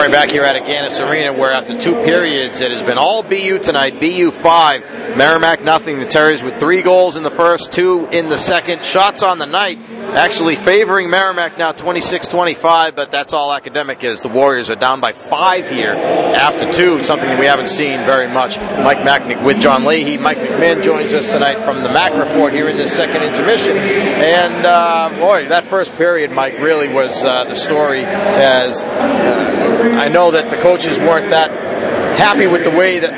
All right, back here at Agganis Arena, where after two periods, it has been all BU tonight. BU five, Merrimack nothing. The Terriers with three goals in the first, two in the second. Shots on the night actually favoring Merrimack now 26-25, but that's all academic is. The Warriors are down by five here after two, something we haven't seen very much. Mike Machnik with John Leahy. Mike McMahon joins us tonight from the Mac Report here in this second intermission. And uh, boy, that first period, Mike, really was uh, the story. As uh, I know that the coaches weren't that happy with the way that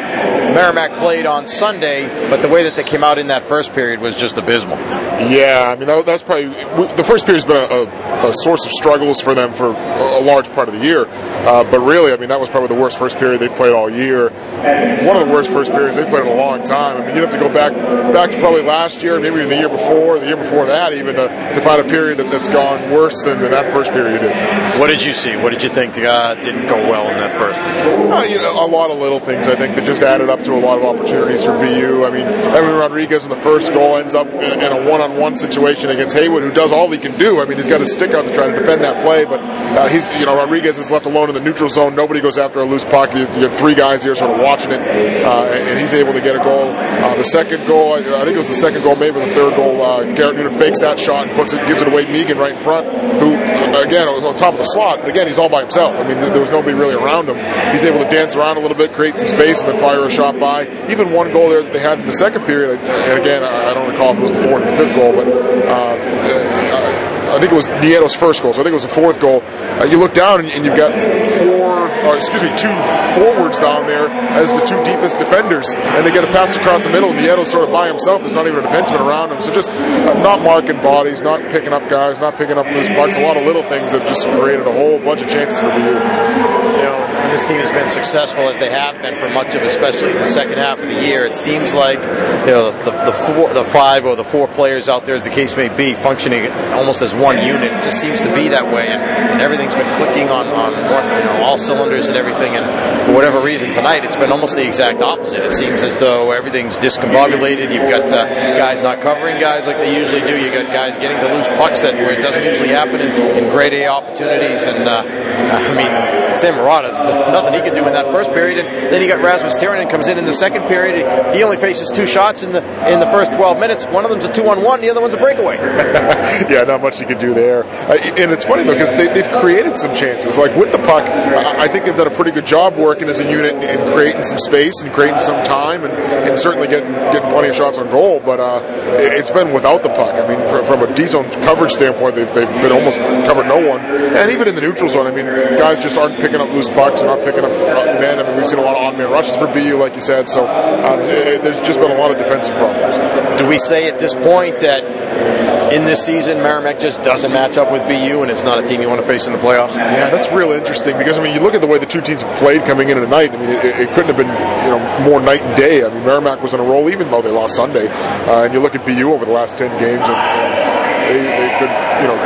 Merrimack played on Sunday, but the way that they came out in that first period was just abysmal. Yeah, I mean that, that's probably the first period's been a, a, a, source of struggles for them for a, large part of the year. Uh, but really, I mean that was probably the worst first period they've played all year. One of the worst first periods they've played in a long time. I mean you'd have to go back back to probably last year, maybe even the year before, the year before that, even to, to find a period that, has gone worse than, than, that first period did. What did you see? What did you think uh, didn't go well in that first? Uh, you know, a lot of little things I think that just added up to a lot of opportunities for BU. I mean, Evan Rodriguez in the first goal ends up in, in a one-on-one situation against Haywood, who does all he can do. I mean, he's got a stick out to try to defend that play, but uh, he's, you know, Rodriguez is left alone in the neutral zone. Nobody goes after a loose puck. You, you have three guys here sort of watching it, uh, and he's able to get a goal. Uh, the second goal, I, think it was the second goal, maybe the third goal. Uh, Garrett Noonan fakes that shot and puts it, gives it away. Megan right in front, who again was on top of the slot, but again he's all by himself. I mean, there was nobody really around him. He's able to dance around a little bit, create some space, and then fire a shot by. Even one goal there that they had in the second period, and again I don't recall if it was the fourth or the fifth goal, but. Uh, I think it was Nieto's first goal, so I think it was the fourth goal. Uh, you look down and, and, you've got four, or excuse me, two forwards down there as the two deepest defenders, and they get a pass across the middle. Nieto's sort of by himself. There's not even a defenseman around him, so just uh, not marking bodies, not picking up guys, not picking up loose pucks. A lot of little things that just created a whole bunch of chances for BU. Know, this team has been successful as they have been for much of, especially the second half of the year. It seems like you know the, the four, the five or the four players out there, as the case may be, functioning almost as one unit. It just seems to be that way, and, and everything's been clicking on on you know, all cylinders and everything. And for whatever reason, tonight it's been almost the exact opposite. It seems as though everything's discombobulated. You've got uh, guys not covering guys like they usually do. You got guys getting to loose pucks that where it doesn't usually happen in, in grade A opportunities. And uh, I mean, Sam Nothing he could do in that first period. And then you got Rasmus Tirronen comes in in the second period. He only faces two shots in the in the first 12 minutes. One of them's a two on one. The other one's a breakaway. yeah, not much you can do there. Uh, and it's funny though because they, have created some chances. Like with the puck, I, I, think they've done a pretty good job working as a unit and, and creating some space and creating some time and, and certainly getting getting plenty of shots on goal. But uh, it's been without the puck. I mean, from a D zone coverage standpoint, they've, they've been almost covered no one. And even in the neutral zone, I mean, guys just aren't picking up loose pucks and not picking up men. I mean, we've seen a lot of on man rushes for BU, like you said. So uh, there's just been a lot of defensive problems. Do we say at this point that in this season, Merrimack just doesn't match up with BU, and it's not a team you want to face in the playoffs. Yeah, that's real interesting because I mean, you look at the way the two teams have played coming in tonight. I mean, it, it couldn't have been you know more night and day. I mean, Merrimack was on a roll even though they lost Sunday, uh, and you look at BU over the last ten games, and, and they, they've been you know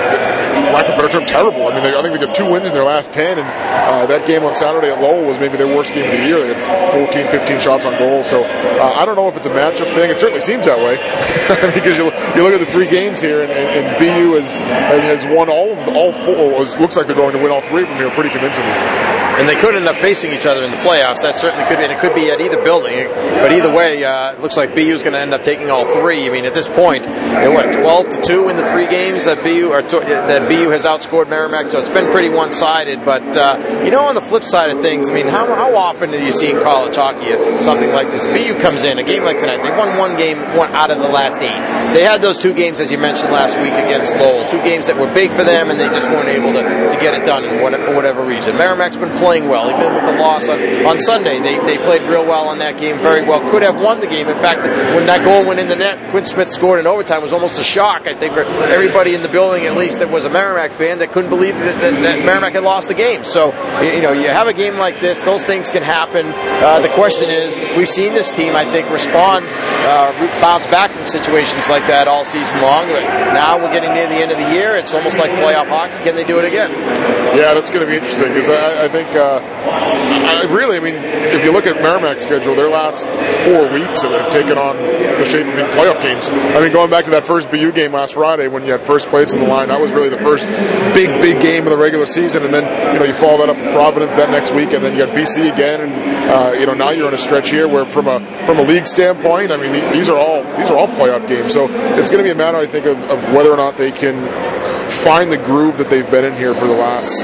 lack of a better term, terrible. I mean, they, I think they got two wins in their last 10, and uh, that game on Saturday at Lowell was maybe their worst game of the year. They had 14, 15 shots on goal. So uh, I don't know if it's a matchup thing. It certainly seems that way because you, you look at the three games here, and, and, and BU has, has won all of the, all four. It looks like they're going to win all three of them here pretty convincingly. And they could end up facing each other in the playoffs. That certainly could be, and it could be at either building. But either way, uh, it looks like BU is going to end up taking all three. I mean, at this point, they're what 12 to two in the three games that BU or that BU has outscored Merrimack, so it's been pretty one sided. But, uh, you know, on the flip side of things, I mean, how, how often do you see in college hockey something like this? BU comes in, a game like tonight, they won one game one out of the last eight. They had those two games, as you mentioned last week, against Lowell. Two games that were big for them, and they just weren't able to, to get it done for whatever reason. Merrimack's been playing well, even with the loss on, on Sunday. They, they played real well on that game, very well. Could have won the game. In fact, when that goal went in the net, Quinn Smith scored in overtime. It was almost a shock, I think, for everybody in the building, at least, that was a Merrimack fan that couldn't believe that, that, that Merrimack had lost the game. So, you know, you have a game like this, those things can happen. Uh, the question is, we've seen this team, I think, respond, uh, bounce back from situations like that all season long. But now we're getting near the end of the year. It's almost like playoff hockey. Can they do it again? Yeah, that's going to be interesting because I, I, think uh, I, really, I mean, if you look at Merrimack's schedule, their last four weeks have taken on the shape of being playoff games. I mean, going back to that first BU game last Friday when you had first place in the line, that was really the first big, big game of the regular season. And then, you know, you follow that up with Providence that next week, and then you got BC again, and uh, you know, now you're on a stretch here where, from a from a league standpoint, I mean, these are all these are all playoff games. So it's going to be a matter, I think, of, of whether or not they can find the groove that they've been in here for the last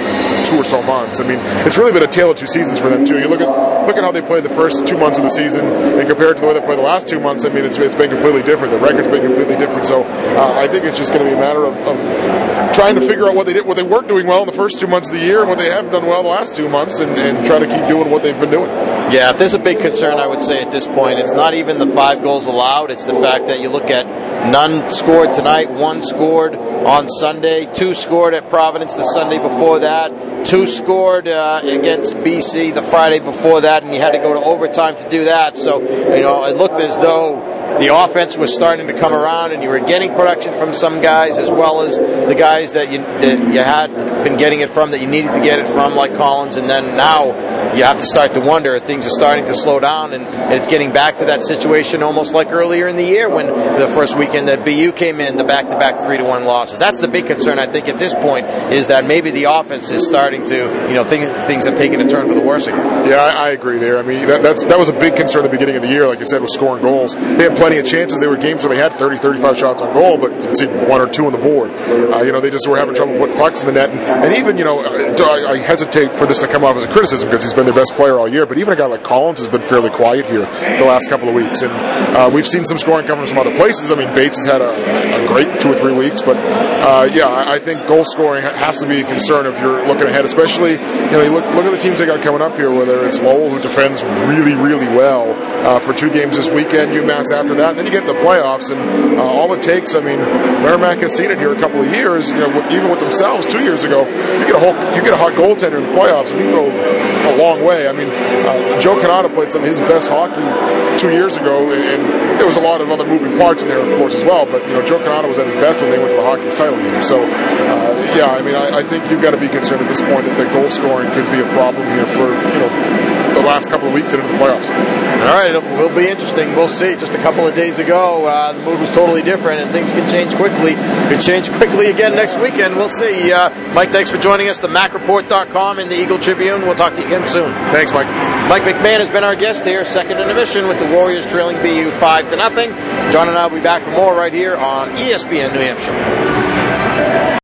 or so months. I mean, it's really been a tale of two seasons for them too. You look at look at how they played the first two months of the season and compare it to the way they played the last two months. I mean, it's, it's been completely different. The record's been completely different. So uh, I think it's just going to be a matter of, of, trying to figure out what they did, what they weren't doing well in the first two months of the year, and what they have done well the last two months, and, and try to keep doing what they've been doing. Yeah, if there's a big concern, I would say at this point, it's not even the five goals allowed. It's the fact that you look at None scored tonight. One scored on Sunday. Two scored at Providence the Sunday before that. Two scored uh, against BC the Friday before that, and you had to go to overtime to do that. So, you know, it looked as though the offense was starting to come around, and you were getting production from some guys as well as the guys that you that you had been getting it from that you needed to get it from, like Collins. And then now you have to start to wonder if things are starting to slow down, and, and it's getting back to that situation almost like earlier in the year when the first weekend that BU came in, the back-to-back three to one losses. That's the big concern I think at this point is that maybe the offense is starting to, you know, things things have taken a turn for the worse again. Yeah, I, I agree there. I mean, that, that's that was a big concern at the beginning of the year, like you said, with scoring goals. They had plenty of chances. There were games where they had 30, 35 shots on goal, but you see one or two on the board. Uh, you know, they just were having trouble putting pucks in the net. And, and even, you know, I, I, hesitate for this to come off as a criticism because he's been their best player all year, but even a guy like Collins has been fairly quiet here the last couple of weeks. And uh, we've seen some scoring coming from other places. I mean, Bates has had a, a great two or three weeks, but uh, yeah, I, I think goal scoring has to be a concern if you're looking ahead, especially, you know, you look, look at the teams they got coming up here, whether it's Lowell, who defends really, really well uh, for two games this weekend, UMass after that, and then you get in the playoffs, and uh, all it takes. I mean, Merrimack has seen it here a couple of years. You know, even with themselves two years ago, you get a whole, you get a hot goaltender in the playoffs, and you go a long way. I mean, uh, Joe Cannata played some of his best hockey two years ago, and, there was a lot of other moving parts in there, of course, as well. But you know, Joe Cannata was at his best when they went to the Hawkins title game. So, uh, yeah, I mean, I, I think you've got to be concerned at this point that the goal scoring could be a problem here for you know the last couple of weeks into the playoffs. All right, it will be interesting. We'll see. Just a couple of days ago, uh, the mood was totally different, and things can change quickly. Could change quickly again next weekend. We'll see. Uh, Mike, thanks for joining us. The MacReport.com and the Eagle Tribune. We'll talk to you again soon. Thanks, Mike. Mike McMahon has been our guest here, second intermission with the Warriors trailing BU five to nothing. John and I will be back for more right here on ESPN New Hampshire.